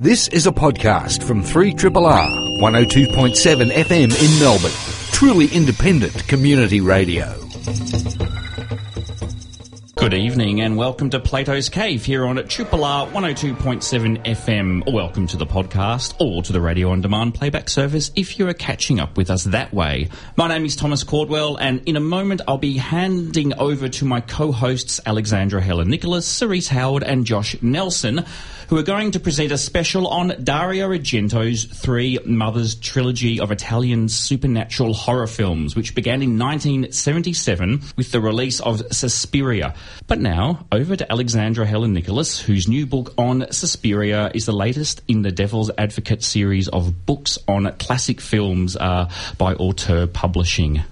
This is a podcast from 3RRR 102.7 FM in Melbourne. Truly independent community radio. Good evening and welcome to Plato's Cave here on Triple R 102.7 FM. Welcome to the podcast or to the radio on demand playback service if you are catching up with us that way. My name is Thomas Cordwell and in a moment I'll be handing over to my co-hosts Alexandra Helen Nicholas, Cerise Howard and Josh Nelson who are going to present a special on Dario Argento's Three Mothers trilogy of Italian supernatural horror films, which began in 1977 with the release of Suspiria. But now, over to Alexandra Helen Nicholas, whose new book on Suspiria is the latest in the Devil's Advocate series of books on classic films uh, by Auteur Publishing.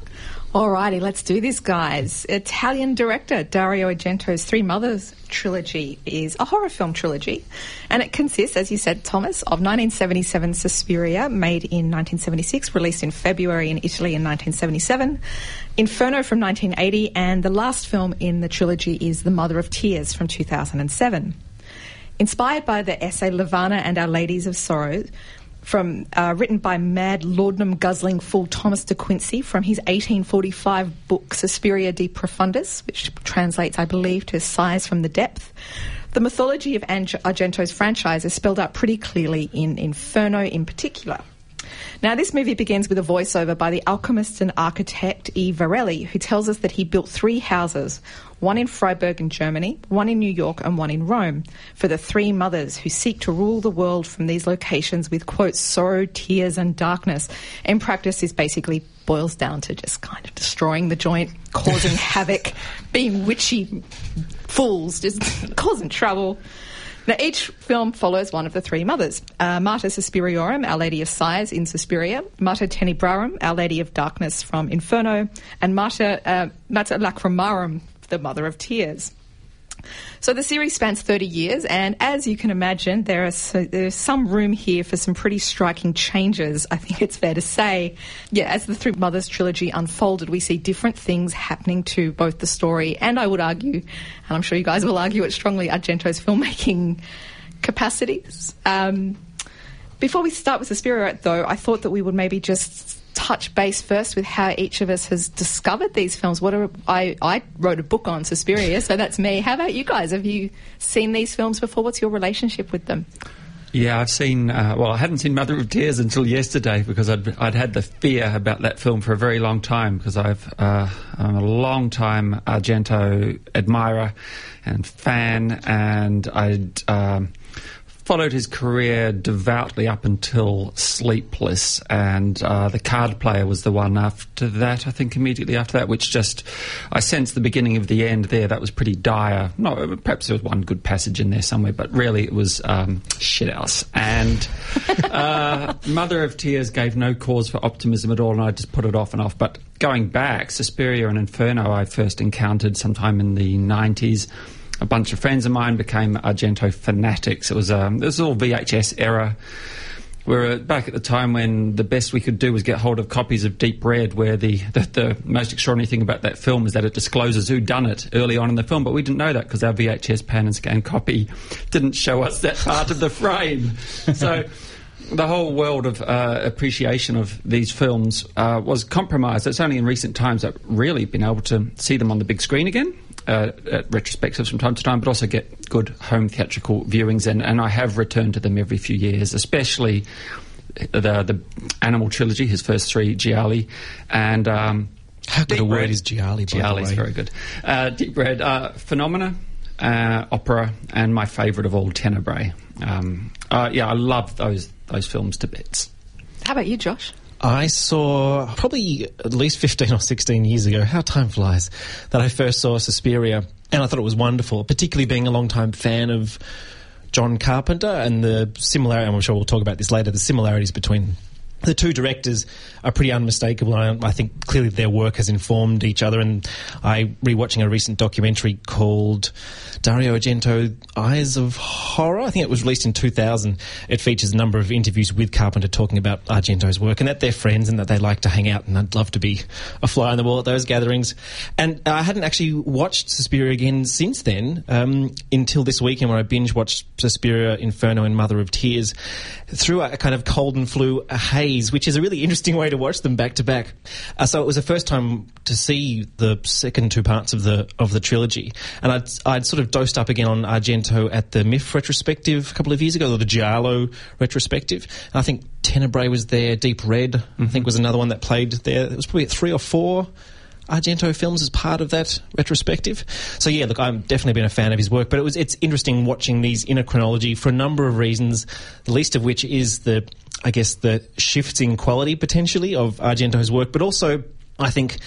Alrighty, let's do this, guys. Italian director Dario Argento's Three Mothers trilogy is a horror film trilogy, and it consists, as you said, Thomas, of 1977 Suspiria, made in 1976, released in February in Italy in 1977, Inferno from 1980, and the last film in the trilogy is The Mother of Tears from 2007. Inspired by the essay Levana and Our Ladies of Sorrow, from uh, written by mad laudanum guzzling fool Thomas de Quincey from his 1845 book Suspiria de Profundis, which translates, I believe, to Sighs from the Depth. The mythology of Argento's franchise is spelled out pretty clearly in Inferno in particular. Now, this movie begins with a voiceover by the alchemist and architect E. Varelli, who tells us that he built three houses, one in Freiburg in Germany, one in New York, and one in Rome, for the three mothers who seek to rule the world from these locations with, quote, sorrow, tears, and darkness. In practice, this basically boils down to just kind of destroying the joint, causing havoc, being witchy fools, just causing trouble. Now, each film follows one of the three mothers. Uh, Mater Suspiriorum, Our Lady of Sighs in Suspiria, Mater Tenebrarum, Our Lady of Darkness from Inferno, and Mater, uh, Lacrimarum, the Mother of Tears. So the series spans 30 years, and as you can imagine, there is there's some room here for some pretty striking changes. I think it's fair to say, yeah, as the Three Mothers trilogy unfolded, we see different things happening to both the story and I would argue, and I'm sure you guys will argue it strongly, Argento's filmmaking capacities. Um, before we start with the spirit, though, I thought that we would maybe just touch base first with how each of us has discovered these films. What are, I, I wrote a book on Suspiria, so that's me. How about you guys? Have you seen these films before? What's your relationship with them? Yeah, I've seen. Uh, well, I hadn't seen Mother of Tears until yesterday because I'd, I'd had the fear about that film for a very long time because I've uh, I'm a long time Argento admirer and fan, and I'd. Um, followed his career devoutly up until Sleepless, and uh, The Card Player was the one after that, I think immediately after that, which just, I sensed the beginning of the end there. That was pretty dire. No, perhaps there was one good passage in there somewhere, but really it was um, shit else. And uh, Mother of Tears gave no cause for optimism at all, and I just put it off and off. But going back, Suspiria and Inferno I first encountered sometime in the 90s a bunch of friends of mine became Argento fanatics. It was um, it was all VHS era. We were back at the time when the best we could do was get hold of copies of Deep Red, where the, the, the most extraordinary thing about that film is that it discloses who done it early on in the film, but we didn't know that because our VHS pan and scan copy didn't show us that part of the frame. So the whole world of uh, appreciation of these films uh, was compromised. It's only in recent times that I've really been able to see them on the big screen again uh, at retrospectives from time to time, but also get good home theatrical viewings. And, and I have returned to them every few years, especially the the Animal trilogy, his first three, Gialli, and. Um, how good Deep a word Red. is Gialli, by Gialli's the way. very good. Uh, Deep Red, uh, Phenomena, uh, Opera, and my favourite of all, Tenebrae. Um, uh, yeah, I love those those films to bits. How about you, Josh? I saw probably at least 15 or 16 years ago, how time flies, that I first saw Suspiria. And I thought it was wonderful, particularly being a long-time fan of John Carpenter and the similarity, I'm sure we'll talk about this later, the similarities between the two directors are pretty unmistakable. I, I, think clearly their work has informed each other. And I rewatching a recent documentary called Dario Argento: Eyes of Horror. I think it was released in 2000. It features a number of interviews with Carpenter talking about Argento's work and that they're friends and that they like to hang out. And I'd love to be a fly on the wall at those gatherings. And I hadn't actually watched Suspiria again since then um, until this weekend when I binge watched Suspiria, Inferno, and Mother of Tears through a kind of cold and flu haze which is a really interesting way to watch them back to back. Uh, so it was the first time to see the second two parts of the of the trilogy, and I'd I'd sort of dosed up again on Argento at the MIFF retrospective a couple of years ago, or the Giallo retrospective. And I think Tenebrae was there, Deep Red, mm-hmm. I think was another one that played there. It was probably three or four. Argento films as part of that retrospective. So yeah, look, I've definitely been a fan of his work, but it was it's interesting watching these in a chronology for a number of reasons. The least of which is the I guess, the shifts in quality potentially of Argento's work, but also I think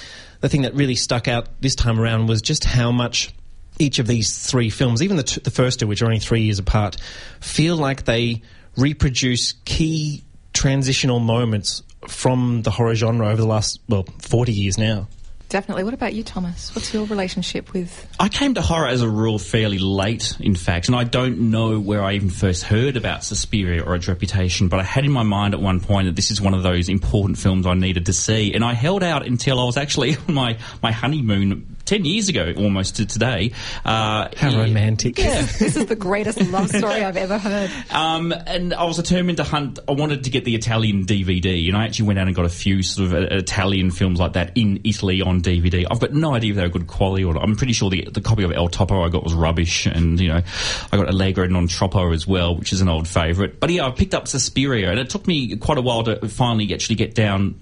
the thing that really stuck out this time around was just how much each of these three films, even the, t- the first two, which are only three years apart, feel like they reproduce key transitional moments from the horror genre over the last, well, 40 years now. Definitely. What about you, Thomas? What's your relationship with? I came to horror as a rule fairly late, in fact, and I don't know where I even first heard about Suspiria or its reputation, but I had in my mind at one point that this is one of those important films I needed to see, and I held out until I was actually on my, my honeymoon 10 years ago almost to today. Uh, How romantic. Yeah. this is the greatest love story I've ever heard. Um, and I was determined to hunt, I wanted to get the Italian DVD, and I actually went out and got a few sort of uh, Italian films like that in Italy on DVD. I've got no idea if they're good quality or not. I'm pretty sure the, the copy of El Topo I got was rubbish, and, you know, I got Allegro non Troppo as well, which is an old favourite. But yeah, I picked up Suspiria, and it took me quite a while to finally actually get down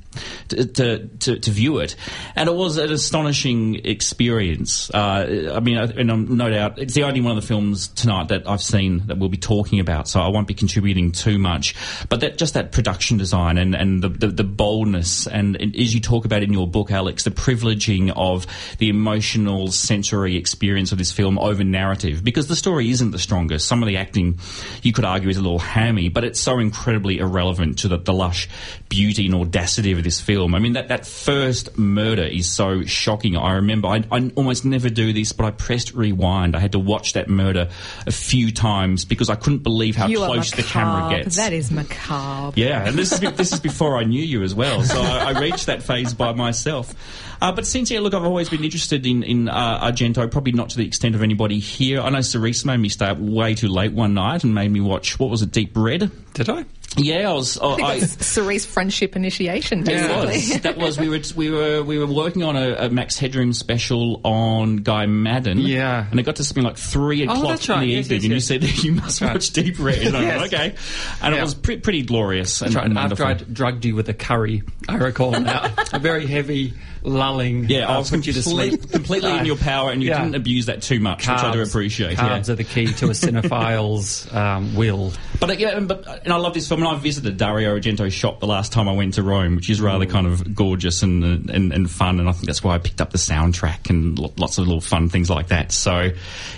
to, to, to, view it. And it was an astonishing experience. Uh, I mean, and I'm, no doubt it's the only one of the films tonight that I've seen that we'll be talking about, so I won't be contributing too much. But that just that production design and, and the, the, the boldness, and, and, as you talk about in your book, Alex, the privileging of the emotional sensory experience of this film over narrative, because the story isn't the strongest. Some of the acting, you could argue, is a little hammy, but it's so incredibly irrelevant to the, the lush beauty and audacity of this film. I mean, that, that first murder is so shocking. I remember, I, I almost never do this, but I pressed rewind. I had to watch that murder a few times because I couldn't believe how you close the camera gets. That is macabre. Yeah, and this is, this is before I knew you as well. So I, I reached that phase by myself. Uh, but since, yeah, look, I've always been interested in, in uh, Argento, probably not to the extent of anybody here. I know Cerise made me stay up way too late one night and made me watch, what was it, Deep Red? Did I? Yeah, I was. I, I Cerise friendship initiation. Basically. Yeah, that was. We were we were we were working on a, a, Max Headroom special on Guy Maddin. Yeah, and it got to something like three o'clock oh, in the yes, evening, yes, and yes. you said that you must right. watch Deep Red. And yes. went, okay, and yeah. it was pre- pretty glorious and, right. and After I drugged you with a curry, I recall now, a very heavy lulling. Yeah, uh, I was put you to sleep completely in your power, and you yeah. didn't abuse that too much, carbs, which I do appreciate. Carbs yeah. are the key to a cinephile's um, will. But uh, yeah, but and I love this film. And I visited Dario Argento's shop the last time I went to Rome, which is rather kind of gorgeous and, and and fun. And I think that's why I picked up the soundtrack and lots of little fun things like that. So,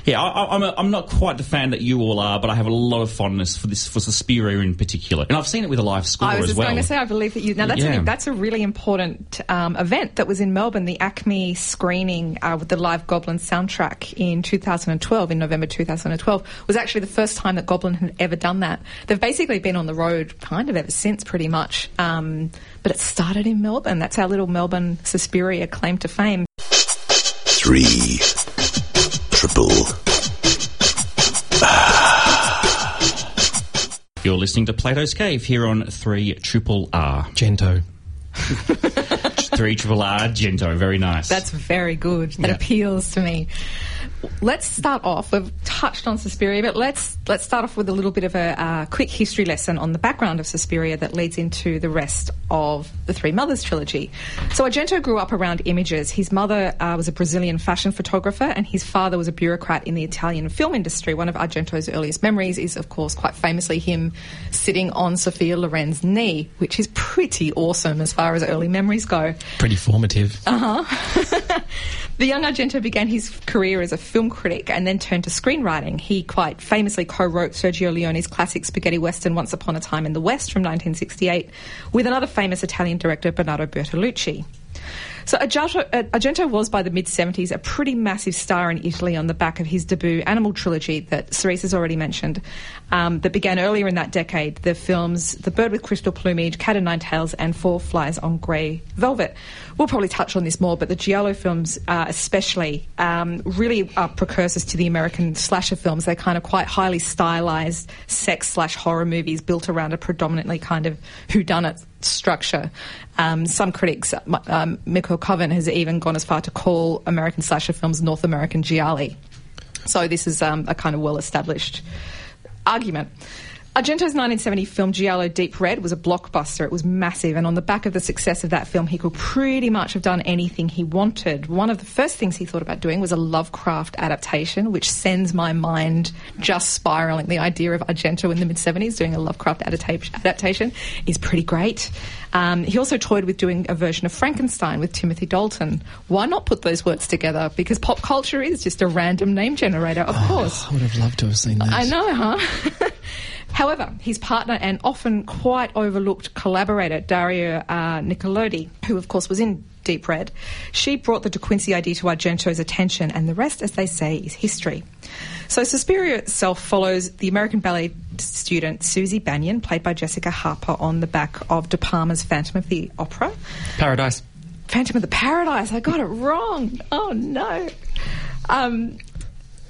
yeah, I, am I'm, I'm not quite the fan that you all are, but I have a lot of fondness for this for Suspiria in particular, and I've seen it with a live score I was just well. going to say, I believe that you. Now that's Yeah. a, that's a really important um, event that was in Melbourne. The ACMI screening uh, with the live Goblin soundtrack in 2012, in November 2012, was actually the first time that Goblin had ever done that. They've basically been on the road kind of ever since, pretty much. Um, but it started in Melbourne. That's our little Melbourne Suspiria claim to fame. Three. Triple. You're listening to Plato's Cave here on three triple R. Gento. Three triple R Gento, very nice. That's very good. That Yeah. appeals to me. Let's start off. We've touched on Suspiria, but let's let's start off with a little bit of a uh, quick history lesson on the background of Suspiria that leads into the rest of the Three Mothers trilogy. So Argento grew up around images. His mother uh, was a Brazilian fashion photographer, and his father was a bureaucrat in the Italian film industry. One of Argento's earliest memories is, of course, quite famously him sitting on Sophia Loren's knee, which is pretty awesome as far as early memories go. Pretty formative. The young Argento began his career as a film critic and then turned to screenwriting. He quite famously co-wrote Sergio Leone's classic spaghetti western Once Upon a Time in the West from 1968 with another famous Italian director, Bernardo Bertolucci. So Argento, uh, was by the mid 70s a pretty massive star in Italy on the back of his debut Animal trilogy that Cerise has already mentioned, um, that began earlier in that decade. The films The Bird with Crystal Plumage, Cat and Nine Tails, and Four Flies on Grey Velvet. We'll probably touch on this more, but the Giallo films, uh, especially, um, really are precursors to the American slasher films. They're kind of quite highly stylized sex slash horror movies built around a predominantly kind of whodunit structure. Um, some critics, um, Mikko Koven has even gone as far to call American slasher films North American gialli. So this is um, a kind of well-established argument. Argento's 1970 film Giallo Deep Red was a blockbuster. It was massive, and on the back of the success of that film, he could pretty much have done anything he wanted. One of the first things he thought about doing was a Lovecraft adaptation, which sends my mind just spiraling. The idea of Argento in the mid 70s doing a Lovecraft adaptation is pretty great. Um, he also toyed with doing a version of Frankenstein with Timothy Dalton. Why not put those words together? Because pop culture is just a random name generator, of Oh, course. I would have loved to have seen that. I know, huh? However, his partner and often quite overlooked collaborator, Daria uh, Nicolodi, who of course was in Deep Red, she brought the De Quincey idea to Argento's attention, and the rest, as they say, is history. So Suspiria itself follows the American ballet student Suzy Bannion, played by Jessica Harper, on the back of De Palma's Phantom of the Opera. Paradise. Phantom of the Paradise. I got it wrong. Oh no. Um,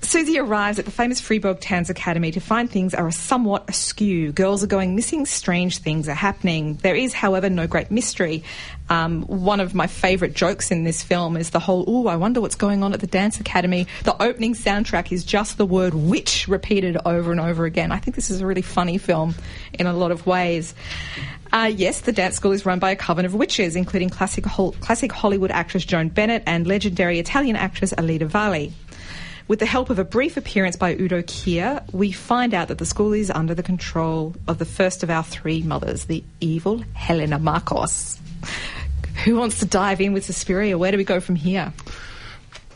Susie arrives at the famous Freiburg Tanz Academy to find things are somewhat askew. Girls are going missing, strange things are happening. There is, however, no great mystery. Um, one of my favourite jokes in this film is the whole, oh, I wonder what's going on at the Dance Academy. The opening soundtrack is just the word witch repeated over and over again. I think this is a really funny film in a lot of ways. Uh, yes, the dance school is run by a coven of witches, including classic, hol- classic Hollywood actress Joan Bennett and legendary Italian actress Alida Valli. With the help of a brief appearance by Udo Kier, we find out that the school is under the control of the first of our three mothers, the evil Helena Marcos. Who wants to dive in with Suspiria? Where do we go from here?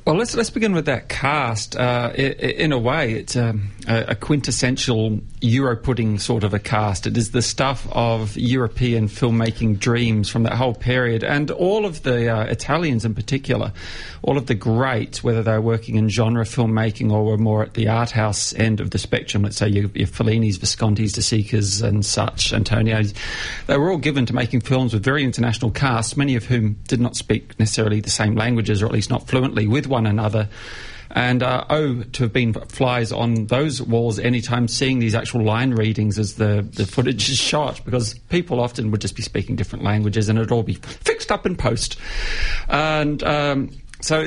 Well, let's let's begin with that cast. Uh, in a way, it's um, a, a quintessential Euro pudding sort of a cast. It is the stuff of European filmmaking dreams from that whole period, and all of the uh, Italians in particular, all of the greats, whether they're working in genre filmmaking or were more at the art house end of the spectrum. Let's say your, your Fellinis, Viscontis, De Sicas, and such, Antonios. They were all given to making films with very international casts, many of whom did not speak necessarily the same languages, or at least not fluently with one another. And uh, oh, to have been flies on those walls anytime seeing these actual line readings as the, the footage is shot, because people often would just be speaking different languages and it'd all be fixed up in post. And um, so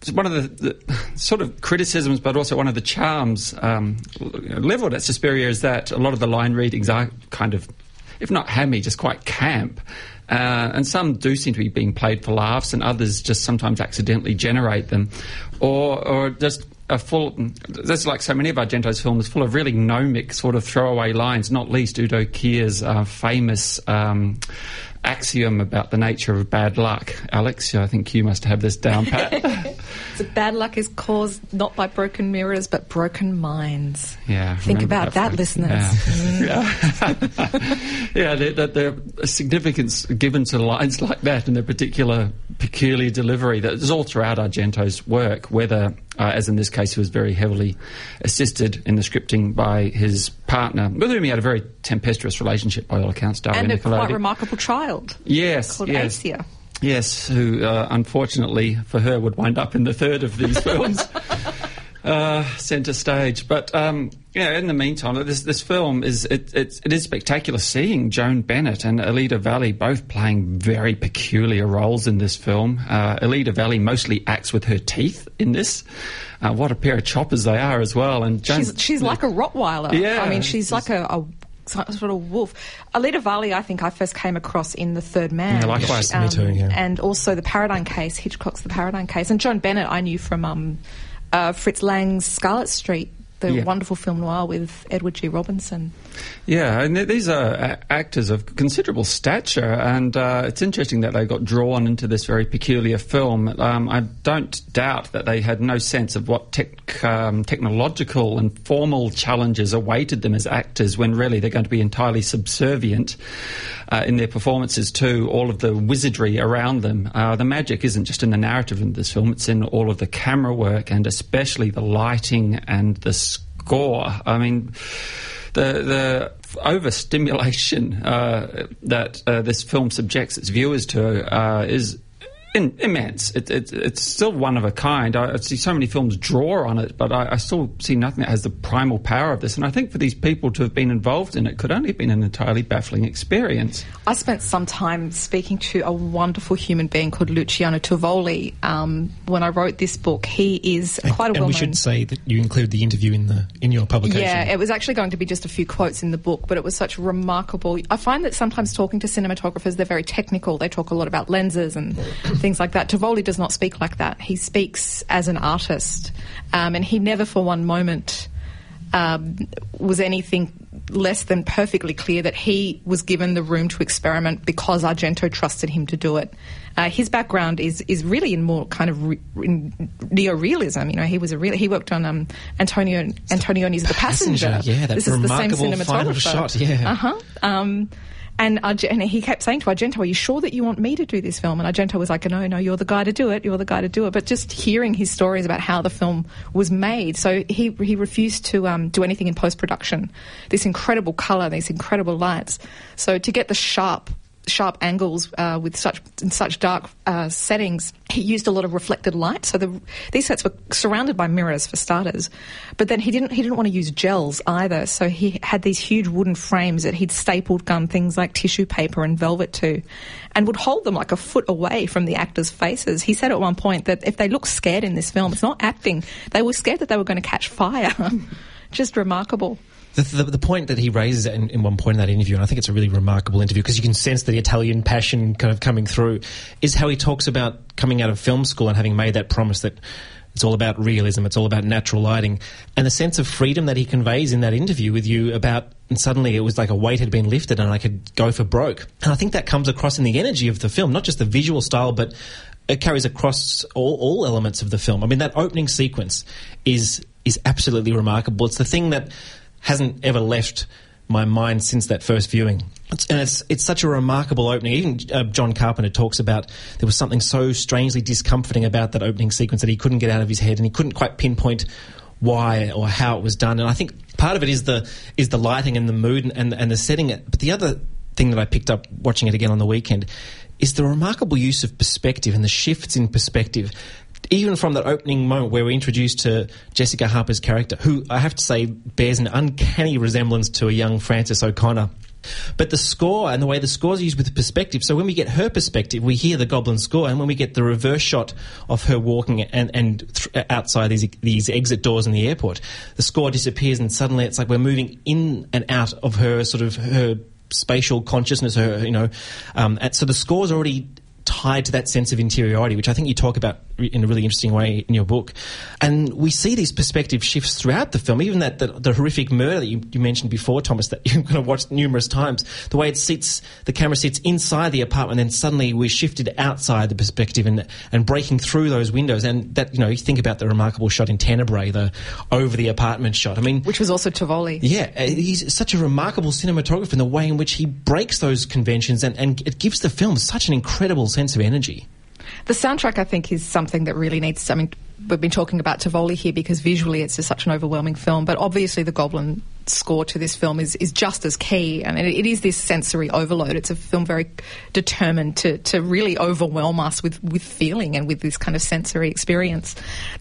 it's one of the, the sort of criticisms, but also one of the charms um, levelled at Suspiria is that a lot of the line readings are kind of, if not hammy, just quite camp. Uh, and some do seem to be being played for laughs, and others just sometimes accidentally generate them, or or just a full. That's like so many of Argento's films, full of really gnomic sort of throwaway lines. Not least Udo Kier's uh, famous. Um, axiom about the nature of bad luck. Alex, I think you must have this down pat. So bad luck is caused not by broken mirrors, but broken minds. Yeah, Think about that, phrase. listeners. Yeah, yeah the, the, the significance given to lines like that and their particular peculiar delivery that is all throughout Argento's work, whether, uh, as in this case, he was very heavily assisted in the scripting by his partner, with whom he had a very tempestuous relationship by all accounts, Daria And a quite remarkable child Yes, called yes. Asia. Yes, who uh, unfortunately for her would wind up in the third of these films, uh, centre stage. But um, yeah, in the meantime, this this film is it, it's it is spectacular seeing Joan Bennett and Alida Valli both playing very peculiar roles in this film. Uh, Alida Valli mostly acts with her teeth in this. Uh, what a pair of choppers they are as well. And Joan, She's, she's like a Rottweiler. Yeah, I mean, she's like a, a sort of wolf. Alida Valli, I think I first came across in The Third Man. Um, Yeah, likewise. Me too, yeah. And also The Paradine Case, Hitchcock's The Paradine Case. And Joan Bennett I knew from um, uh, Fritz Lang's Scarlet Street the Yeah. wonderful film noir with Edward G. Robinson. Yeah, and these are a- actors of considerable stature, and uh, it's interesting that they got drawn into this very peculiar film. Um, I don't doubt that they had no sense of what tech, um, technological and formal challenges awaited them as actors, when really they're going to be entirely subservient uh, in their performances to all of the wizardry around them. Uh, the magic isn't just in the narrative in this film; it's in all of the camera work and especially the lighting and the score. I mean the the overstimulation uh, that uh, this film subjects its viewers to uh, is in, immense. It, it, it's still one of a kind. I, I see so many films draw on it, but I, I still see nothing that has the primal power of this. And I think for these people to have been involved in it could only have been an entirely baffling experience. I spent some time speaking to a wonderful human being called Luciano Tovoli. Um, when I wrote this book, he is And, quite a and well we should say that you include the interview in the in your publication. Yeah, it was actually going to be just a few quotes in the book, but it was such remarkable. I find that sometimes talking to cinematographers, they're very technical. They talk a lot about lenses and things like that. Tovoli does not speak like that. He speaks as an artist, um, and he never for one moment um, was anything less than perfectly clear that he was given the room to experiment because Argento trusted him to do it. Uh, his background is is really in more kind of re- in neorealism. You know, he was a real he worked on um, Antonio Antonioni's The Passenger, Passenger. yeah, that this is the same remarkable final cinematographer. shot, yeah. Uh huh. Um, and, and he kept saying to Argento, "Are you sure that you want me to do this film?" And Argento was like, "No, no, you're the guy to do it. You're the guy to do it." But just hearing his stories about how the film was made, so he he refused to um, do anything in post production. This incredible color, these incredible lights. So to get the sharp sharp angles uh, with such in such dark uh, settings, he used a lot of reflected light. So the, these sets were surrounded by mirrors for starters, but then he didn't he didn't want to use gels either. So he had these huge wooden frames that he'd stapled gun things like tissue paper and velvet to, and would hold them like a foot away from the actors' faces. He said at one point that if they looked scared in this film, it's not acting; they were scared that they were going to catch fire. Just remarkable. The, the, the point that he raises in, in one point in that interview, and I think it's a really remarkable interview because you can sense the Italian passion kind of coming through, is how he talks about coming out of film school and having made that promise that it's all about realism, it's all about natural lighting, and the sense of freedom that he conveys in that interview with you about, and suddenly it was like a weight had been lifted and I could go for broke. And I think that comes across in the energy of the film, not just the visual style, but it carries across all, all elements of the film. I mean, that opening sequence is is absolutely remarkable. It's the thing that hasn't ever left my mind since that first viewing. It's, and it's it's such a remarkable opening. Even uh, John Carpenter talks about there was something so strangely discomforting about that opening sequence that he couldn't get out of his head, and he couldn't quite pinpoint why or how it was done. And I think part of it is the is the lighting and the mood and and, and the setting. But the other thing that I picked up watching it again on the weekend is the remarkable use of perspective and the shifts in perspective even from that opening moment where we're introduced to Jessica Harper's character, who I have to say bears an uncanny resemblance to a young Frances O'Connor. But the score and the way the score is used with perspective. So when we get her perspective, we hear the Goblin score, and when we get the reverse shot of her walking and and th- outside these these exit doors in the airport, the score disappears, and suddenly it's like we're moving in and out of her sort of her spatial consciousness. Her, you know, um, so the score is already tied to that sense of interiority, which I think you talk about in a really interesting way in your book. And we see these perspective shifts throughout the film, even that the, the horrific murder that you, you mentioned before, Thomas, that you've kind of watched numerous times. The way it sits, the camera sits inside the apartment, and then suddenly we're shifted outside the perspective and and breaking through those windows. And that you know, you think about the remarkable shot in Tenebrae, the over the apartment shot. I mean, Which was also Tovoli. yeah, uh, he's such a remarkable cinematographer in the way in which he breaks those conventions and, and it gives the film such an incredible sense of energy. The soundtrack, I think, is something that really needs. I mean, we've been talking about Tovoli here because visually it's just such an overwhelming film, but obviously the Goblin score to this film is, is just as key. I mean, it, it is this sensory overload. It's a film very determined to, to really overwhelm us with, with feeling and with this kind of sensory experience.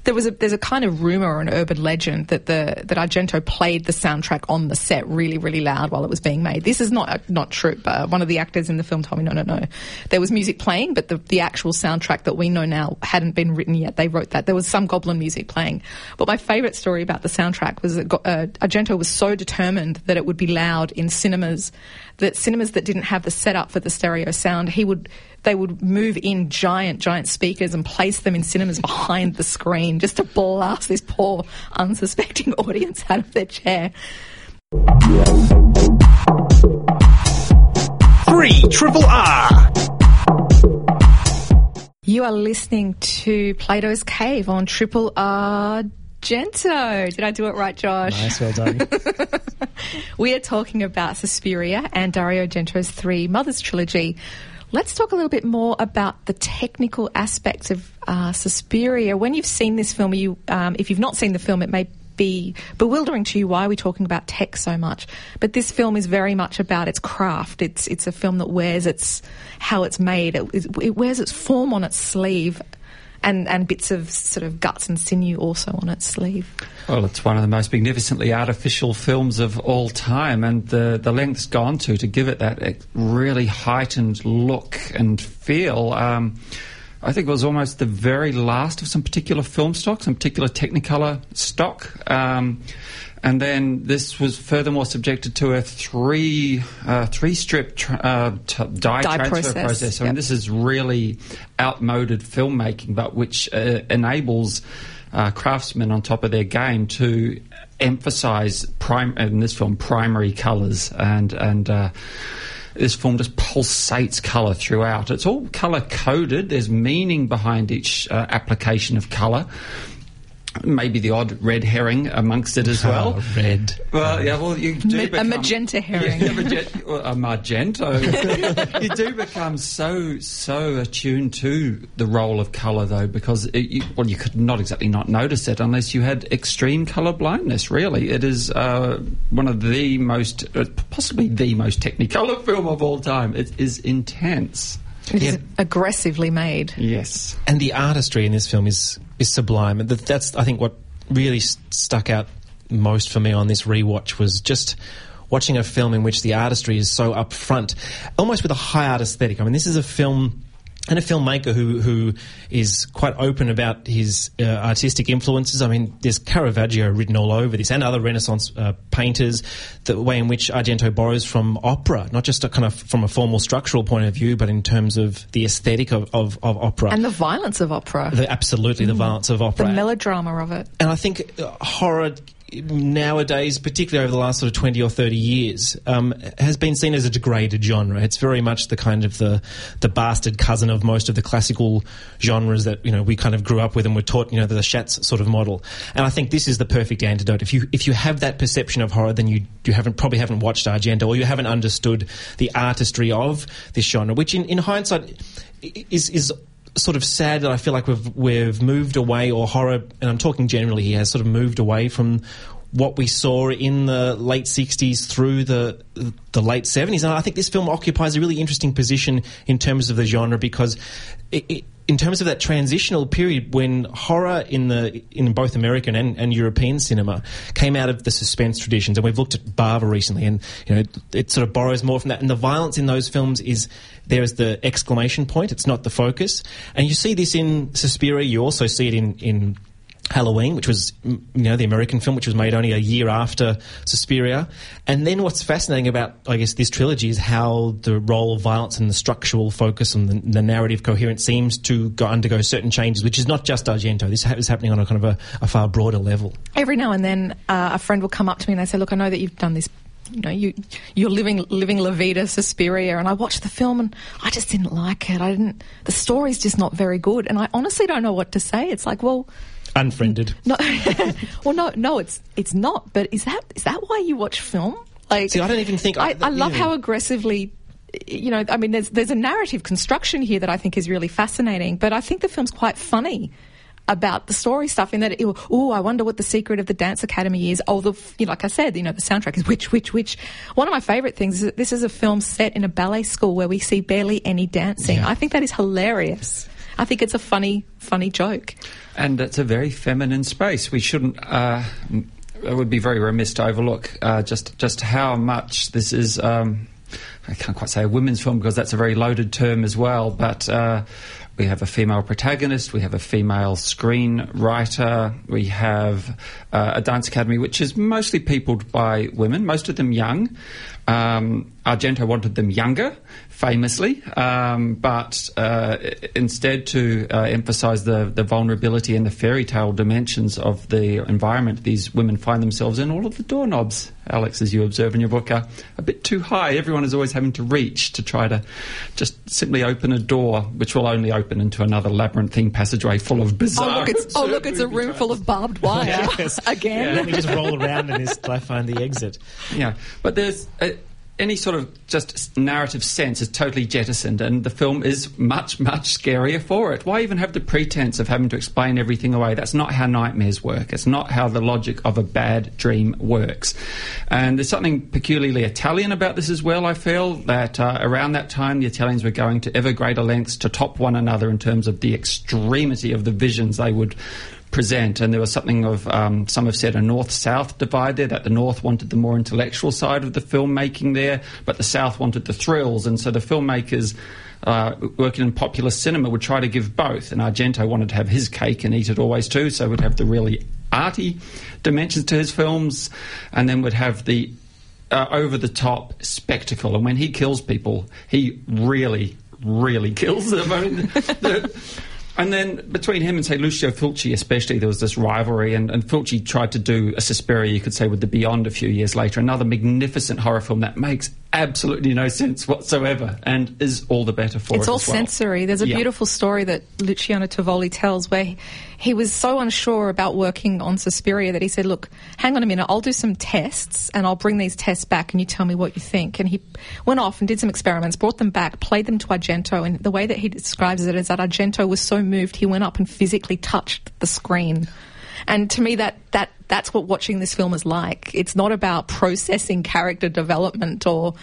There was a, there's a kind of rumor or an urban legend that the that Argento played the soundtrack on the set really, really loud while it was being made. This is not not true. But one of the actors in the film told me, no, no, no. There was music playing, but the, the actual soundtrack that we know now hadn't been written yet. They wrote that. There was some Goblin music playing. But my favourite story about the soundtrack was that uh, Argento was so determined that it would be loud in cinemas that cinemas that didn't have the setup for the stereo sound, he would they would move in giant, giant speakers and place them in cinemas behind the screen just to blast this poor, unsuspecting audience out of their chair. Three Triple R. You are listening to Plato's Cave on Triple R Gento. Did I do it right, Josh? Nice, well done. we are talking about Suspiria and Dario Gento's Three Mothers trilogy. Let's talk a little bit more about the technical aspects of uh, Suspiria. When you've seen this film, you, um, if you've not seen the film, it may be bewildering to you why are we talking about tech so much. But this film is very much about its craft. It's it's a film that wears its how it's made. It, it wears its form on its sleeve. And, and bits of sort of guts and sinew also on its sleeve. Well, it's one of the most magnificently artificial films of all time, and the, the lengths gone to to give it that really heightened look and feel. Um, I think it was almost the very last of some particular film stock, some particular Technicolor stock. Um, and then this was furthermore subjected to a three uh, three strip tra- uh, t- dye, Dye transfer process, process. So I mean, yep. this is really outmoded filmmaking, but which uh, enables uh, craftsmen on top of their game to emphasize prime in this film primary colors and and. Uh, this film just pulsates colour throughout. It's all colour coded. There's meaning behind each uh, application of colour. Maybe the odd red herring amongst it as well. Oh, red. Well, yeah, well, you do Ma- a magenta herring. Yeah, magen- well, a magento. you do become so so attuned to the role of colour, though, because it, you, well, you could not exactly not notice it unless you had extreme colour blindness. Really, it is uh, one of the most, uh, possibly the most technicolor film of all time. It is intense. It is aggressively made. Yes. and the artistry in this film is is sublime. And that's I think what really s- stuck out most for me on this rewatch was just watching a film in which the artistry is so upfront, almost with a high art aesthetic. I mean, this is a film. And a filmmaker who who is quite open about his uh, artistic influences. I mean, there's Caravaggio written all over this, and other Renaissance uh, painters. The way in which Argento borrows from opera, not just a kind of from a formal structural point of view, but in terms of the aesthetic of, of, of opera. And the violence of opera. The- absolutely, the violence of opera, the melodrama of it. and I think uh, horror nowadays, particularly over the last sort of 20 or 30 years, um, has been seen as a degraded genre. It's very much the kind of the, the bastard cousin of most of the classical genres that, you know, we kind of grew up with and were taught, you know, the Schatz sort of model. And I think this is the perfect antidote. If you, if you have that perception of horror, then you, you haven't, probably haven't watched Argento or you haven't understood the artistry of this genre, which in, in hindsight is, is sort of sad that I feel like we've we've moved away, or horror, and I'm talking generally here, has sort of moved away from what we saw in the late 60s through the the late 70s. And I think this film occupies a really interesting position in terms of the genre because it, it, in terms of that transitional period when horror in the in both American and, and European cinema came out of the suspense traditions, and we've looked at Bava recently, and you know it, it sort of borrows more from that. And the violence in those films is there is the exclamation point; it's not the focus. And you see this in Suspiria. You also see it in in Halloween, which was you know the American film, which was made only a year after Suspiria. And then what's fascinating about I guess this trilogy is how the role of violence and the structural focus and the, the narrative coherence seems to go, undergo certain changes, which is not just Argento. This is happening on a kind of a, a far broader level. Every now and then, uh, a friend will come up to me and they say, "Look, I know that you've done this." You know, you you're living living La Vida Suspiria, and I watched the film and I just didn't like it. I didn't. The story's just not very good, and I honestly don't know what to say. It's like, well, Unfriended. no, well, no, no, it's it's not. But is that is that why you watch film? Like, See, I don't even think- I, I- I love yeah. how aggressively. You know, I mean, there's there's a narrative construction here that I think is really fascinating, but I think the film's quite funny about the story stuff in that, oh, I wonder what the secret of the Dance Academy is. Oh, the, you know, like I said, you know, the soundtrack is which, which, which. One of my favourite things is that this is a film set in a ballet school where we see barely any dancing. I think that is hilarious. I think it's a funny, funny joke. And it's a very feminine space. We shouldn't. Uh, it would be very remiss to overlook uh, just just how much this is um, I can't quite say a women's film because that's a very loaded term as well, but uh, we have a female protagonist, we have a female screenwriter, we have uh, a dance academy which is mostly peopled by women, most of them young. Um, Argento wanted them younger, famously, um, but uh, instead to uh, emphasize the, the vulnerability and the fairy tale dimensions of the environment these women find themselves in, all of the doorknobs, Alex, as you observe in your book, are a bit too high. Everyone is always having to reach to try to just simply open a door, which will only open into another labyrinthine passageway full of bizarre. Oh look, it's, oh, look, it's a room full of barbed wire again. Let me just roll around in this till I find the exit. Yeah, but there's. Uh, any sort of just narrative sense is totally jettisoned, and the film is much, much scarier for it. Why even have the pretense of having to explain everything away? That's not how nightmares work. It's not how the logic of a bad dream works. And there's something peculiarly Italian about this as well, I feel, that uh, around that time the Italians were going to ever greater lengths to top one another in terms of the extremity of the visions they would present. And there was something of, um, some have said, a north south divide there, that the north wanted the more intellectual side of the filmmaking there, but the south wanted the thrills. And so the filmmakers. Uh, working in popular cinema would try to give both, and Argento wanted to have his cake and eat it always too, so would have the really arty dimensions to his films, and then would have the uh, over the top spectacle. And when he kills people, he really, really kills them. I mean, the, and then between him and, say, Lucio Fulci, especially, there was this rivalry. And, and Fulci tried to do a Suspiria, you could say, with The Beyond a few years later, another magnificent horror film that makes absolutely no sense whatsoever and is all the better for it's it. It's all well. sensory. There's a Yeah. beautiful story that Luciano Tovoli tells where he, was so unsure about working on Suspiria that he said, Look, hang on a minute, I'll do some tests and I'll bring these tests back and you tell me what you think. And he went off and did some experiments, brought them back, played them to Argento. And the way that he describes it is that Argento was so moved he went up and physically touched the screen. And to me, that, that that's what watching this film is like. It's not about processing character development or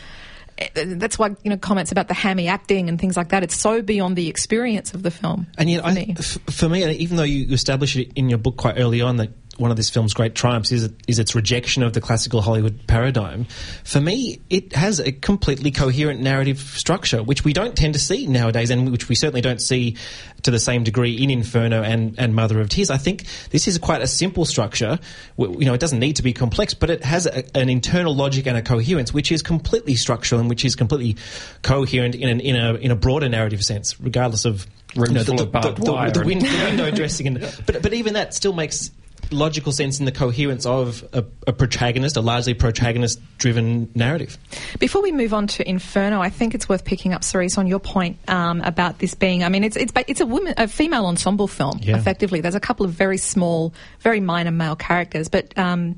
that's why you know comments about the hammy acting and things like that. It's so beyond the experience of the film. And yet, for I, me. f- for me, even though you establish it in your book quite early on that one of this film's great triumphs is, is its rejection of the classical Hollywood paradigm, for me, it has a completely coherent narrative structure, which we don't tend to see nowadays, and which we certainly don't see to the same degree in Inferno and, and Mother of Tears. I think this is quite a simple structure. You know, it doesn't need to be complex, but it has a, an internal logic and a coherence, which is completely structural and which is completely coherent in, an, in a in a broader narrative sense, regardless of Rooms you know, the, the, the, the window dressing, and but but even that still makes logical sense in the coherence of a, a protagonist, a largely protagonist-driven narrative. Before we move on to Inferno, I think it's worth picking up, Cerise, on your point um, about this being. I mean, it's it's it's a women a female ensemble film. Yeah. Effectively, there's a couple of very small, very minor male characters, but. Um,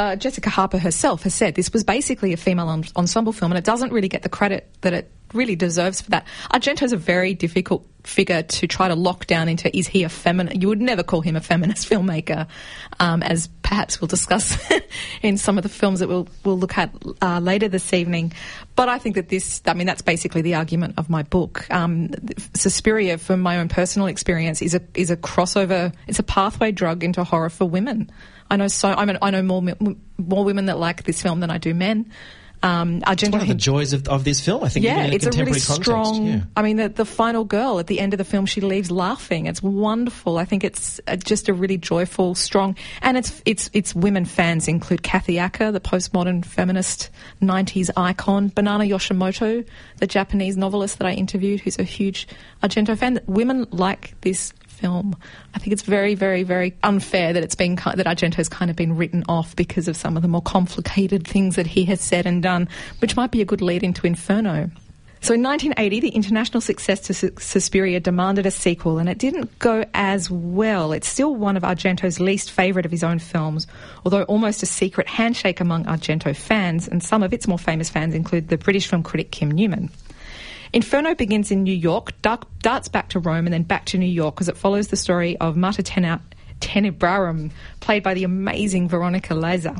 uh, Jessica Harper herself has said this was basically a female en- ensemble film, and it doesn't really get the credit that it really deserves for that. Argento's a very difficult figure to try to lock down into is he a feminist? You would never call him a feminist filmmaker, um, as perhaps we'll discuss in some of the films that we'll, we'll look at uh, later this evening. But I think that this, I mean, that's basically the argument of my book. Um, Suspiria, from my own personal experience, is a is a crossover. It's a pathway drug into horror for women. I know so. I mean, I know more more women that like this film than I do men. Um, It's one of the joys of, of this film, I think. yeah, in a it's a really strong. Yeah. I mean, the, the final girl at the end of the film, she leaves laughing. It's wonderful. I think it's uh, just a really joyful, strong, and it's it's it's women fans include Kathy Acker, the postmodern feminist '90s icon, Banana Yoshimoto, the Japanese novelist that I interviewed, who's a huge Argento fan. Women like this film. I think it's very, very, very unfair that it's been that Argento's kind of been written off because of some of the more complicated things that he has said and done, which might be a good lead into Inferno. So in 1980, the international success to Sus- Suspiria demanded a sequel, and it didn't go as well. It's still one of Argento's least favourite of his own films, although almost a secret handshake among Argento fans, and some of its more famous fans include the British film critic Kim Newman. Inferno begins in New York, darts back to Rome, and then back to New York because it follows the story of Mater Tena- Tenebrarum, played by the amazing Veronica Lazar.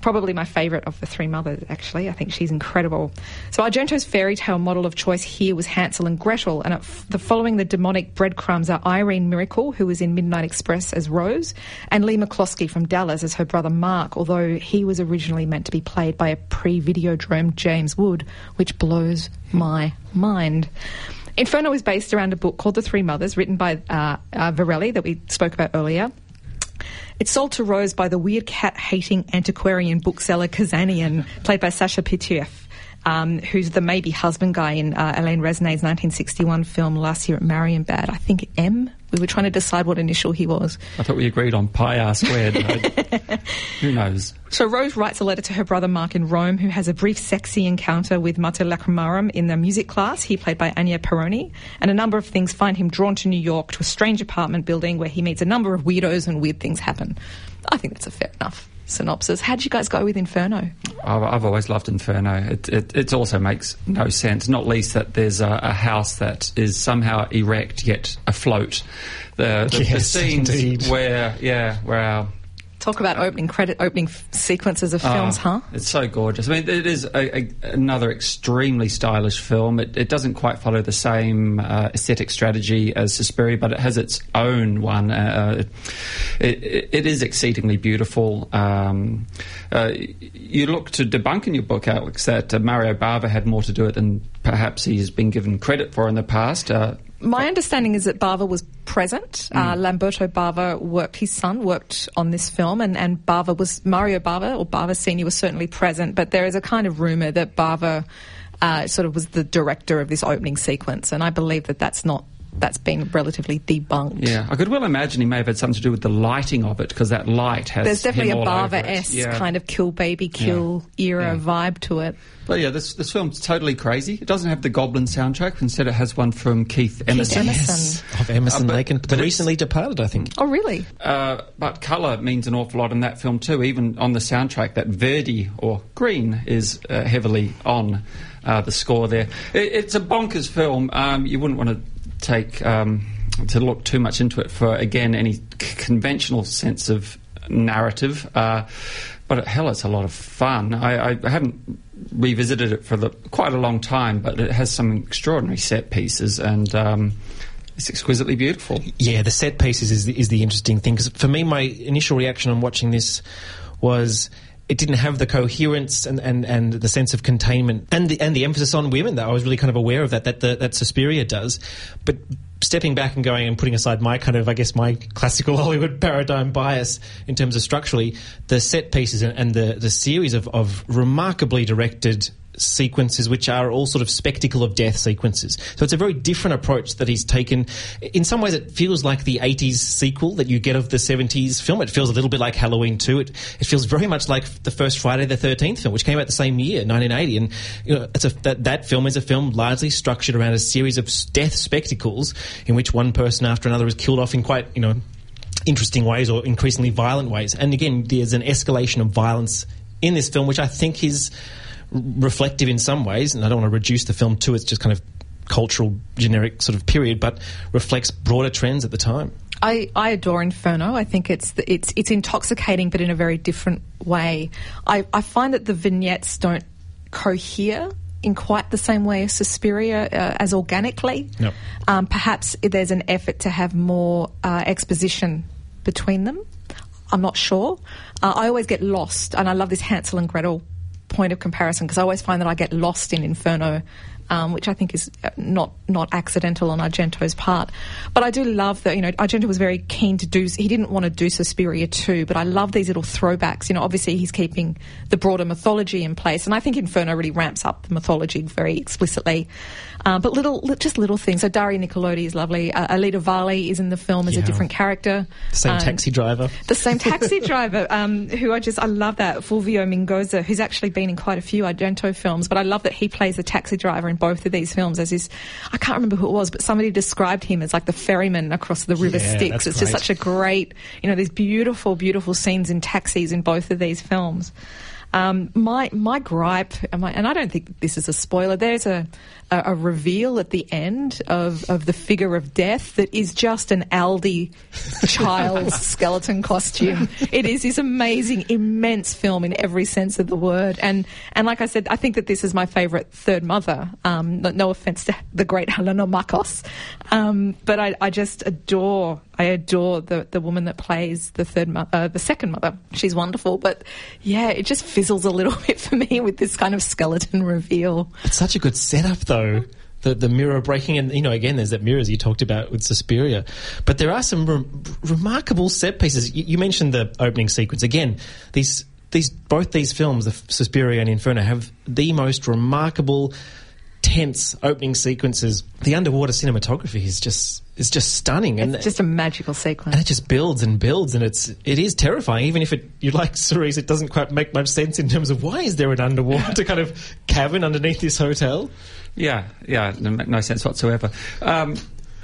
Probably my favourite of the three mothers, actually. I think she's incredible. So Argento's fairy tale model of choice here was Hansel and Gretel, and f- the following the demonic breadcrumbs are Irene Miracle, who was in Midnight Express as Rose, and Leigh McCloskey from Dallas as her brother Mark, although he was originally meant to be played by a pre-Videodrome James Wood, which blows my mind. Inferno is based around a book called The Three Mothers, written by uh, uh, Varelli that we spoke about earlier. It's sold to Rose by the weird cat hating antiquarian bookseller Kazanian, played by Sacha Pitoëff. Um, who's the maybe husband guy in uh, Alain Resnais's 1961 film Last Year at Marienbad? I think M. We were trying to decide what initial he was. I thought we agreed on pi r squared. I- Who knows? So Rose writes a letter to her brother Mark in Rome, who has a brief sexy encounter with Mater Lacrimarum in the music class, he played by Ania Pieroni, and a number of things find him drawn to New York to a strange apartment building where he meets a number of weirdos and weird things happen. I think that's a fair enough synopsis. How'd you guys go with Inferno? I've, I've always loved Inferno. It, it, it also makes no sense, not least that there's a, a house that is somehow erect yet afloat. The, the, the scenes indeed. where, yeah, where our Talk about opening credit, opening f- sequences of films, Oh, huh? It's so gorgeous. I mean, it is a, a, another extremely stylish film. It, it doesn't quite follow the same uh, aesthetic strategy as Suspiria, but it has its own one. Uh, it, it, it is exceedingly beautiful. Um, uh, you look to debunk in your book, Alex, that uh, Mario Bava had more to do it than perhaps he's been given credit for in the past. Uh, My understanding is that Bava was present. Uh, Mm. Lamberto Bava worked, his son worked on this film, and, and Bava was, Mario Bava, or Bava Sr. was certainly present, but there is a kind of rumour that Bava uh, sort of was the director of this opening sequence, and I believe that that's not, that's been relatively debunked. yeah, I could well imagine he may have had something to do with the lighting of it because that light has. There's definitely a him all over it. Bava-esque Yeah. kind of kill baby kill era Yeah. vibe to it. But yeah, this this film's totally crazy. It doesn't have the Goblin soundtrack. Instead, it has one from Keith Emerson. Emerson. Of Emerson Uh, but- Lake and but the recently departed, I think. Oh, really? Uh, but colour means an awful lot in that film too. Even on the soundtrack, that Verdi or green is uh, heavily on uh, the score there. It, it's a bonkers film. Um, you wouldn't want to take um, to look too much into it for again any c- conventional sense of narrative. Uh, but hell, it's a lot of fun. I, I haven't revisited it for the, quite a long time, but it has some extraordinary set pieces and. Um, it's exquisitely beautiful. Yeah, the set pieces is the, is the interesting thing because for me, my initial reaction on watching this was it didn't have the coherence and, and, and the sense of containment and the and the emphasis on women that I was really kind of aware of that that the, that Suspiria does, but stepping back and going and putting aside my kind of I guess my classical Hollywood paradigm bias in terms of structurally the set pieces and, and the the series of, of remarkably directed sequences which are all sort of spectacle of death sequences. So it's a very different approach that he's taken. In some ways, it feels like the 80s sequel that you get of the 70s film. It feels a little bit like Halloween 2. It, it feels very much like the first Friday the 13th film, which came out the same year, 1980. And you know, a, that, that film is a film largely structured around a series of death spectacles in which one person after another is killed off in quite, you know, interesting ways or increasingly violent ways. And again, there's an escalation of violence in this film, which I think is reflective in some ways. And I don't want to reduce the film to its just kind of cultural, generic sort of period, but reflects broader trends at the time. I, I adore Inferno. I think it's the, it's it's intoxicating, but in a very different way. I, I find that the vignettes don't cohere in quite the same way as Suspiria uh, as organically. Yep. Um, perhaps there's an effort to have more uh, exposition between them. I'm not sure. Uh, I always get lost, and I love this Hansel and Gretel point of comparison because I always find that I get lost in Inferno, um, which I think is uh, not not accidental on Argento's part. But I do love that you know Argento was very keen to do. He didn't want to do Suspiria too, but I love these little throwbacks. You know, obviously he's keeping the broader mythology in place, and I think Inferno really ramps up the mythology very explicitly. Uh, but little, just little things. So Daria Nicolodi is lovely. Uh, Alida Valli is in the film as a different character. Same Um, taxi driver. the same taxi driver um, who I just I love that Fulvio Mingozzi who's actually been in quite a few Argento films but I love that he plays the taxi driver in both of these films as his I can't remember who it was but somebody described him as like the ferryman across the river Yeah, Styx it's just such a great you know these beautiful beautiful scenes in taxis in both of these films Um, my my gripe, and my- and I don't think this is a spoiler. There's a, a a reveal at the end of of the figure of death that is just an Aldi child's skeleton costume. It is this amazing, immense film in every sense of the word. And and like I said, I think that this is my favourite third mother. Um, no, no offense to the great Helena Markos, um, but I, I just adore I adore the the woman that plays the third mo- uh, the second mother. She's wonderful, but yeah, it just fizzles a little bit for me with this kind of skeleton reveal. It's such a good setup, though. The, the mirror breaking, and you know, again, there's that mirrors you talked about with Suspiria. But there are some re- remarkable set pieces. You, you mentioned the opening sequence. Again, these these both these films, the Suspiria and Inferno, have the most remarkable, tense opening sequences. The underwater cinematography is just is just stunning, and It's just a magical sequence. and it just builds and builds, and it's it is terrifying. Even if it you like Cerise, it doesn't quite make much sense in terms of why is there an underwater kind of cavern underneath this hotel? Yeah, yeah, no, no sense whatsoever. Um,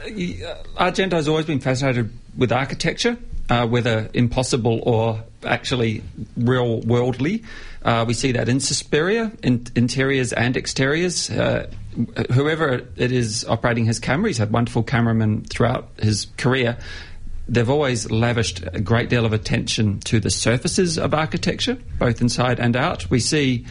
y- uh, Argento has always been fascinated with architecture, uh, whether impossible or actually real worldly. Uh, we see that in Suspiria, in interiors and exteriors. Uh, whoever it is operating his camera, he's had wonderful cameramen throughout his career. They've always lavished a great deal of attention to the surfaces of architecture, both inside and out. We see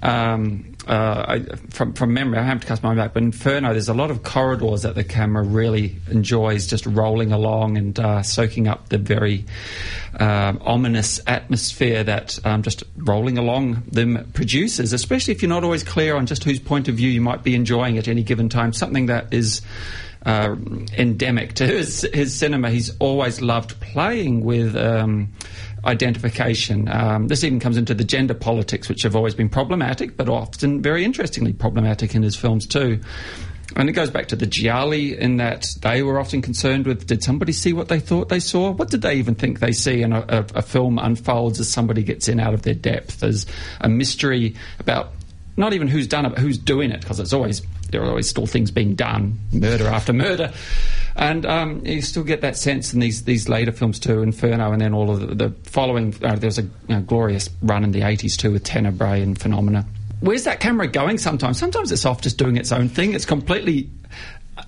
um, uh, I, from from memory, I have to cast my mind back, but Inferno, there's a lot of corridors that the camera really enjoys just rolling along and uh, soaking up the very um, ominous atmosphere that um, just rolling along them produces, especially if you're not always clear on just whose point of view you might be enjoying at any given time. Something that is uh, endemic to his, his cinema. He's always loved playing with. Um, identification. Um, this even comes into the gender politics, which have always been problematic, but often very interestingly problematic in his films too. And it goes back to the Gialli in that they were often concerned with did somebody see what they thought they saw? What did they even think they see? And a, a, a film unfolds as somebody gets in out of their depth. There's a mystery about not even who's done it, but who's doing it, because it's always there are always still things being done, murder after murder, and um, you still get that sense in these these later films too, Inferno, and then all of the, the following. Uh, there was a you know, glorious run in the '80s too with Tenebrae and Phenomena. Where's that camera going? Sometimes, sometimes it's off just doing its own thing. It's completely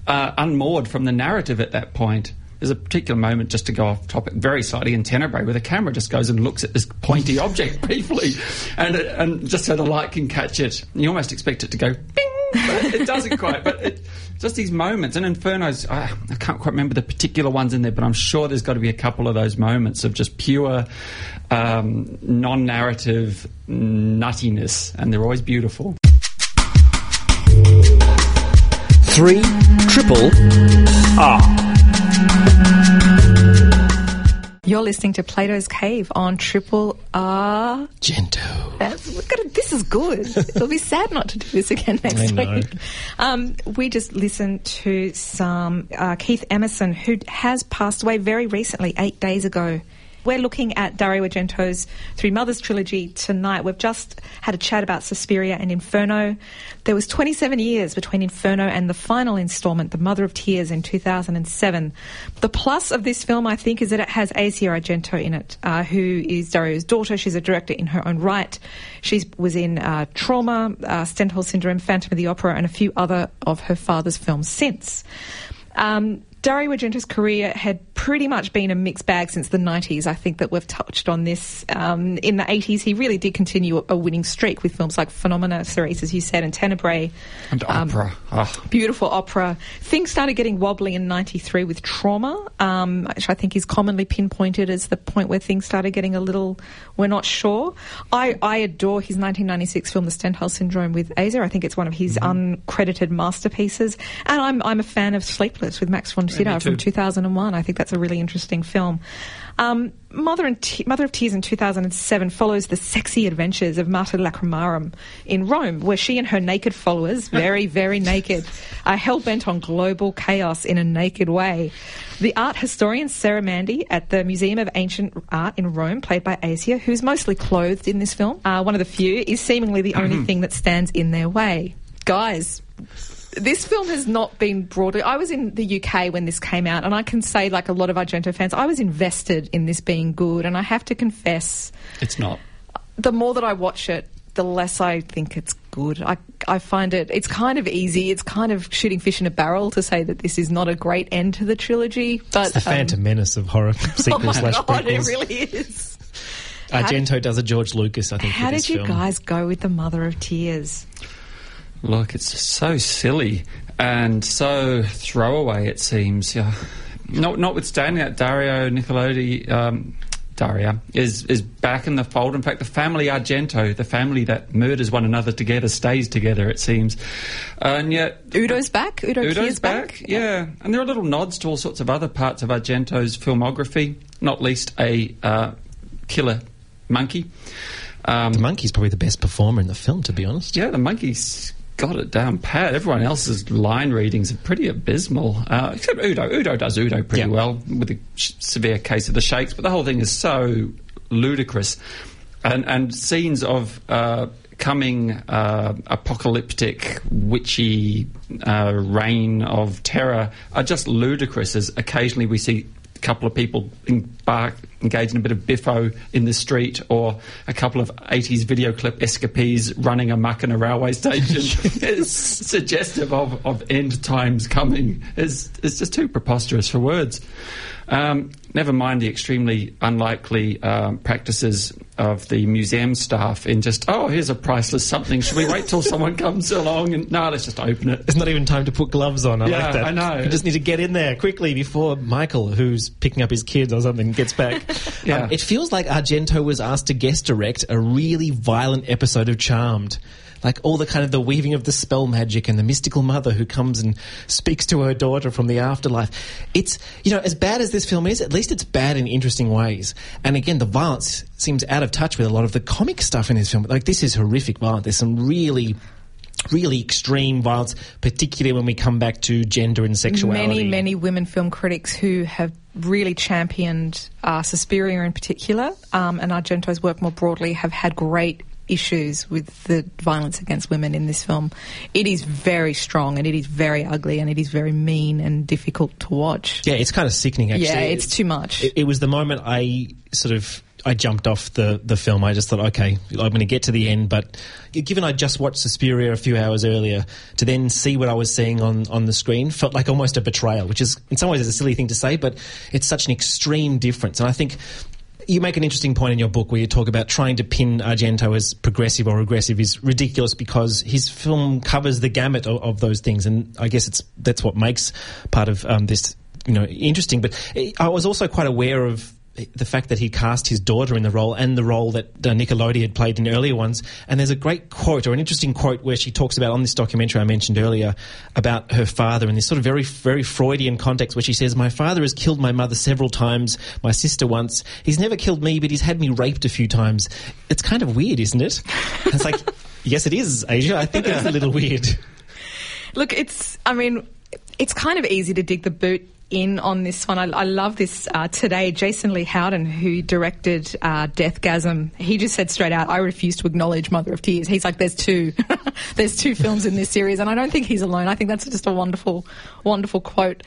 uh, unmoored from the narrative at that point. There's a particular moment, just to go off topic very slightly, in Tenebrae, where the camera just goes and looks at this pointy object briefly, and and just so the light can catch it. You almost expect it to go bing, it doesn't quite. But it, just these moments, and Inferno's, I, I can't quite remember the particular ones in there, but I'm sure there's got to be a couple of those moments of just pure um, non-narrative nuttiness, and they're always beautiful. Three triple R. You're listening to Plato's Cave on Triple R. Gento. That's, look at it, this is good. It'll be sad not to do this again next week. Um, we just listened to some uh, Keith Emerson, who has passed away very recently, eight days ago. We're looking at Dario Argento's Three Mothers trilogy tonight. We've just had a chat about Suspiria and Inferno. There was 27 years between Inferno and the final installment, The Mother of Tears, in 2007. The plus of this film, I think, is that it has Asia Argento in it, uh, who is Dario's daughter. She's a director in her own right. She was in uh, Trauma, uh, Stendhal Syndrome, Phantom of the Opera, and a few other of her father's films since. Um, Dario Argento's career had pretty much been a mixed bag since the 90s. I think that we've touched on this. Um, in the 80s, he really did continue a, winning streak with films like Phenomena, Cerise, as you said, and Tenebrae. And Um, opera. Ah. Beautiful opera. Things started getting wobbly in 93 with Trauma, um, which I think is commonly pinpointed as the point where things started getting a little, we're not sure. I, I adore his 1996 film, The Stendhal Syndrome with Aza. I think it's one of his uncredited masterpieces. And I'm, I'm a fan of Sleepless with Max von Sydow from 2001. I think that's a really interesting film. Um, Mother, and Te- Mother of Tears in 2007 follows the sexy adventures of Mater Lacrimarum in Rome, where she and her naked followers, very, very naked, are hell bent on global chaos in a naked way. The art historian Sarah Mandy at the Museum of Ancient Art in Rome, played by Asia, who's mostly clothed in this film, uh, one of the few, is seemingly the only thing that stands in their way. Guys, this film has not been broadly. I was in the UK when this came out, and I can say, like a lot of Argento fans, I was invested in this being good. And I have to confess, It's not. the more that I watch it, the less I think it's good. I, I find it, it's kind of easy. It's kind of shooting fish in a barrel to say that this is not a great end to the trilogy. But It's the Phantom Menace of horror um, sequels oh my slash God, it really is. Argento does a George Lucas, I think. How for did you film. guys go with The Mother of Tears? Look, it's just so silly and so throwaway. It seems. Yeah. Not, notwithstanding that, Dario Nicolodi, um, Daria, is is back in the fold. In fact, the family Argento, the family that murders one another together, stays together. It seems, and yet Udo's back? Udo Udo's Kier's back, yeah. And there are little nods to all sorts of other parts of Argento's filmography, not least a uh, killer monkey. Um, The monkey's probably the best performer in the film, to be honest. yeah, the monkey's got it down pat. Everyone else's line readings are pretty abysmal, uh, except Udo. Udo does Udo pretty Yeah. well with a sh- severe case of the shakes, but the whole thing is so ludicrous. And, and scenes of uh, coming uh, apocalyptic, witchy uh, reign of terror are just ludicrous as occasionally we see a couple of people embark, engage in a bit of biffo in the street or a couple of 80s video clip escapees running amok in a railway station is suggestive of, of end times coming. It's, it's just too preposterous for words. Um, never mind the extremely unlikely um, practices of the museum staff in just, oh, here's a priceless something. Should we wait till someone comes along? And no, let's just open it. It's not even time to put gloves on. I Yeah, like that. I know. You just need to get in there quickly before Michael, who's picking up his kids or something, gets back. Yeah. Um, it feels like Argento was asked to guest direct a really violent episode of Charmed. Like all the kind of the weaving of the spell magic and the mystical mother who comes and speaks to her daughter from the afterlife. It's, you know, as bad as this film is, at least it's bad in interesting ways. And again, the violence seems out of touch with a lot of the comic stuff in this film. Like this is horrific violence. There's some really really extreme violence, particularly when we come back to gender and sexuality. Many, many women film critics who have really championed uh, Suspiria in particular, um, and Argento's work more broadly, have had great issues with the violence against women in this film. It is very strong, and it is very ugly, and it is very mean and difficult to watch. Yeah, it's kind of sickening. Actually, Yeah, it's too much. It, it was the moment I sort of I jumped off the the film. I just thought, okay, I'm going to get to the end, but given I just watched Suspiria a few hours earlier, to then see what I was seeing on on the screen felt like almost a betrayal, which is in some ways is a silly thing to say, but it's such an extreme difference, and I think. You make an interesting point in your book where you talk about trying to pin Argento as progressive or regressive is ridiculous because his film covers the gamut of, of those things, and I guess it's that's what makes part of um, this you know interesting. But I was also quite aware of the fact that he cast his daughter in the role and the role that uh, had played in earlier ones. And there's a great quote or an interesting quote where she talks about on this documentary I mentioned earlier about her father in this sort of very, very Freudian context where she says, My father has killed my mother several times, my sister once. He's never killed me, but he's had me raped a few times. It's kind of weird, isn't it? It's like, yes, it is, Asia. I think it's a little weird. Look, it's, I mean, it's kind of easy to dig the boot in on this one. I, I love this uh, today. Jason Lee Howden, who directed uh, Deathgasm, he just said straight out, "I refuse to acknowledge Mother of Tears." He's like, "There's two, there's two films in this series," and I don't think he's alone. I think that's just a wonderful, wonderful quote.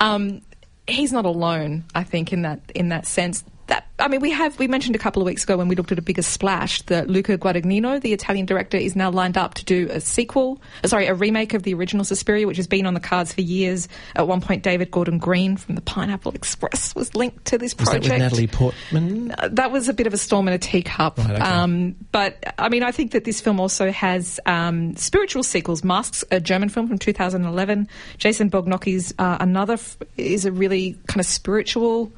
Um, he's not alone. I think in that in that sense. That, I mean, we have we mentioned a couple of weeks ago when we looked at a bigger splash that Luca Guadagnino, the Italian director, is now lined up to do a sequel, uh, sorry, a remake of the original Suspiria, which has been on the cards for years. At one point, David Gordon Green from the Pineapple Express was linked to this Was that project. with Natalie Portman? Uh, that was a bit of a storm in a teacup. Right, okay. um, but I mean, I think that this film also has um, spiritual sequels. Masks, a German film from 2011. Jason Bognocchi's uh, another f- is a really kind of spiritual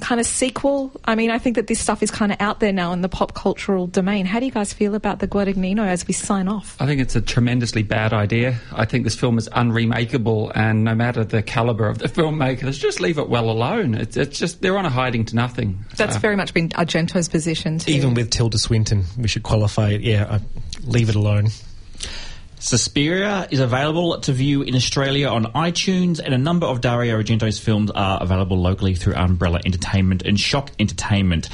kind of sequel. I mean, I think that this stuff is kind of out there now in the pop cultural domain. How do you guys feel about the Guadagnino as we sign off? I think it's a tremendously bad idea. I think this film is unremakeable, and no matter the caliber of the filmmakers, just leave it well alone. It's, it's just they're on a hiding to nothing. That's Uh, very much been Argento's position. Too. Even with Tilda Swinton, we should qualify it. Yeah, I, leave it alone. Suspiria is available to view in Australia on iTunes, and a number of Dario Argento's films are available locally through Umbrella Entertainment and Shock Entertainment.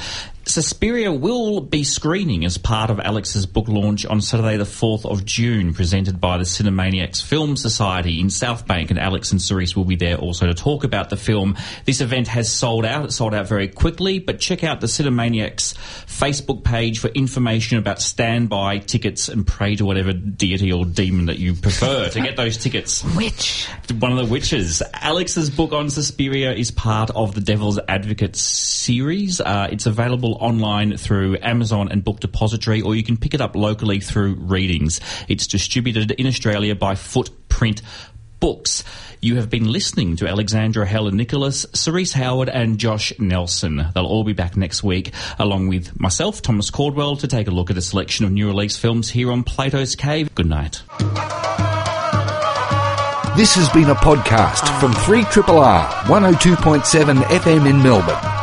Suspiria will be screening as part of Alex's book launch on Saturday, the 4th of June, presented by the Cinemaniacs Film Society in South Bank. And Alex and Cerise will be there also to talk about the film. This event has sold out. It sold out very quickly, but check out the Cinemaniacs Facebook page for information about standby tickets and pray to whatever deity or demon that you prefer to get those tickets. Witch. One of the witches. Alex's book on Suspiria is part of the Devil's Advocate series. Uh, it's available online through Amazon and Book Depository, or you can pick it up locally through Readings. It's distributed in Australia by Footprint Books. You have been listening to Alexandra Helen Nicholas, Cerise Howard, and Josh Nelson. They'll all be back next week, along with myself, Thomas Caldwell, to take a look at a selection of new release films here on Plato's Cave. Good night. This has been a podcast from 3RRR 102.7 FM in Melbourne.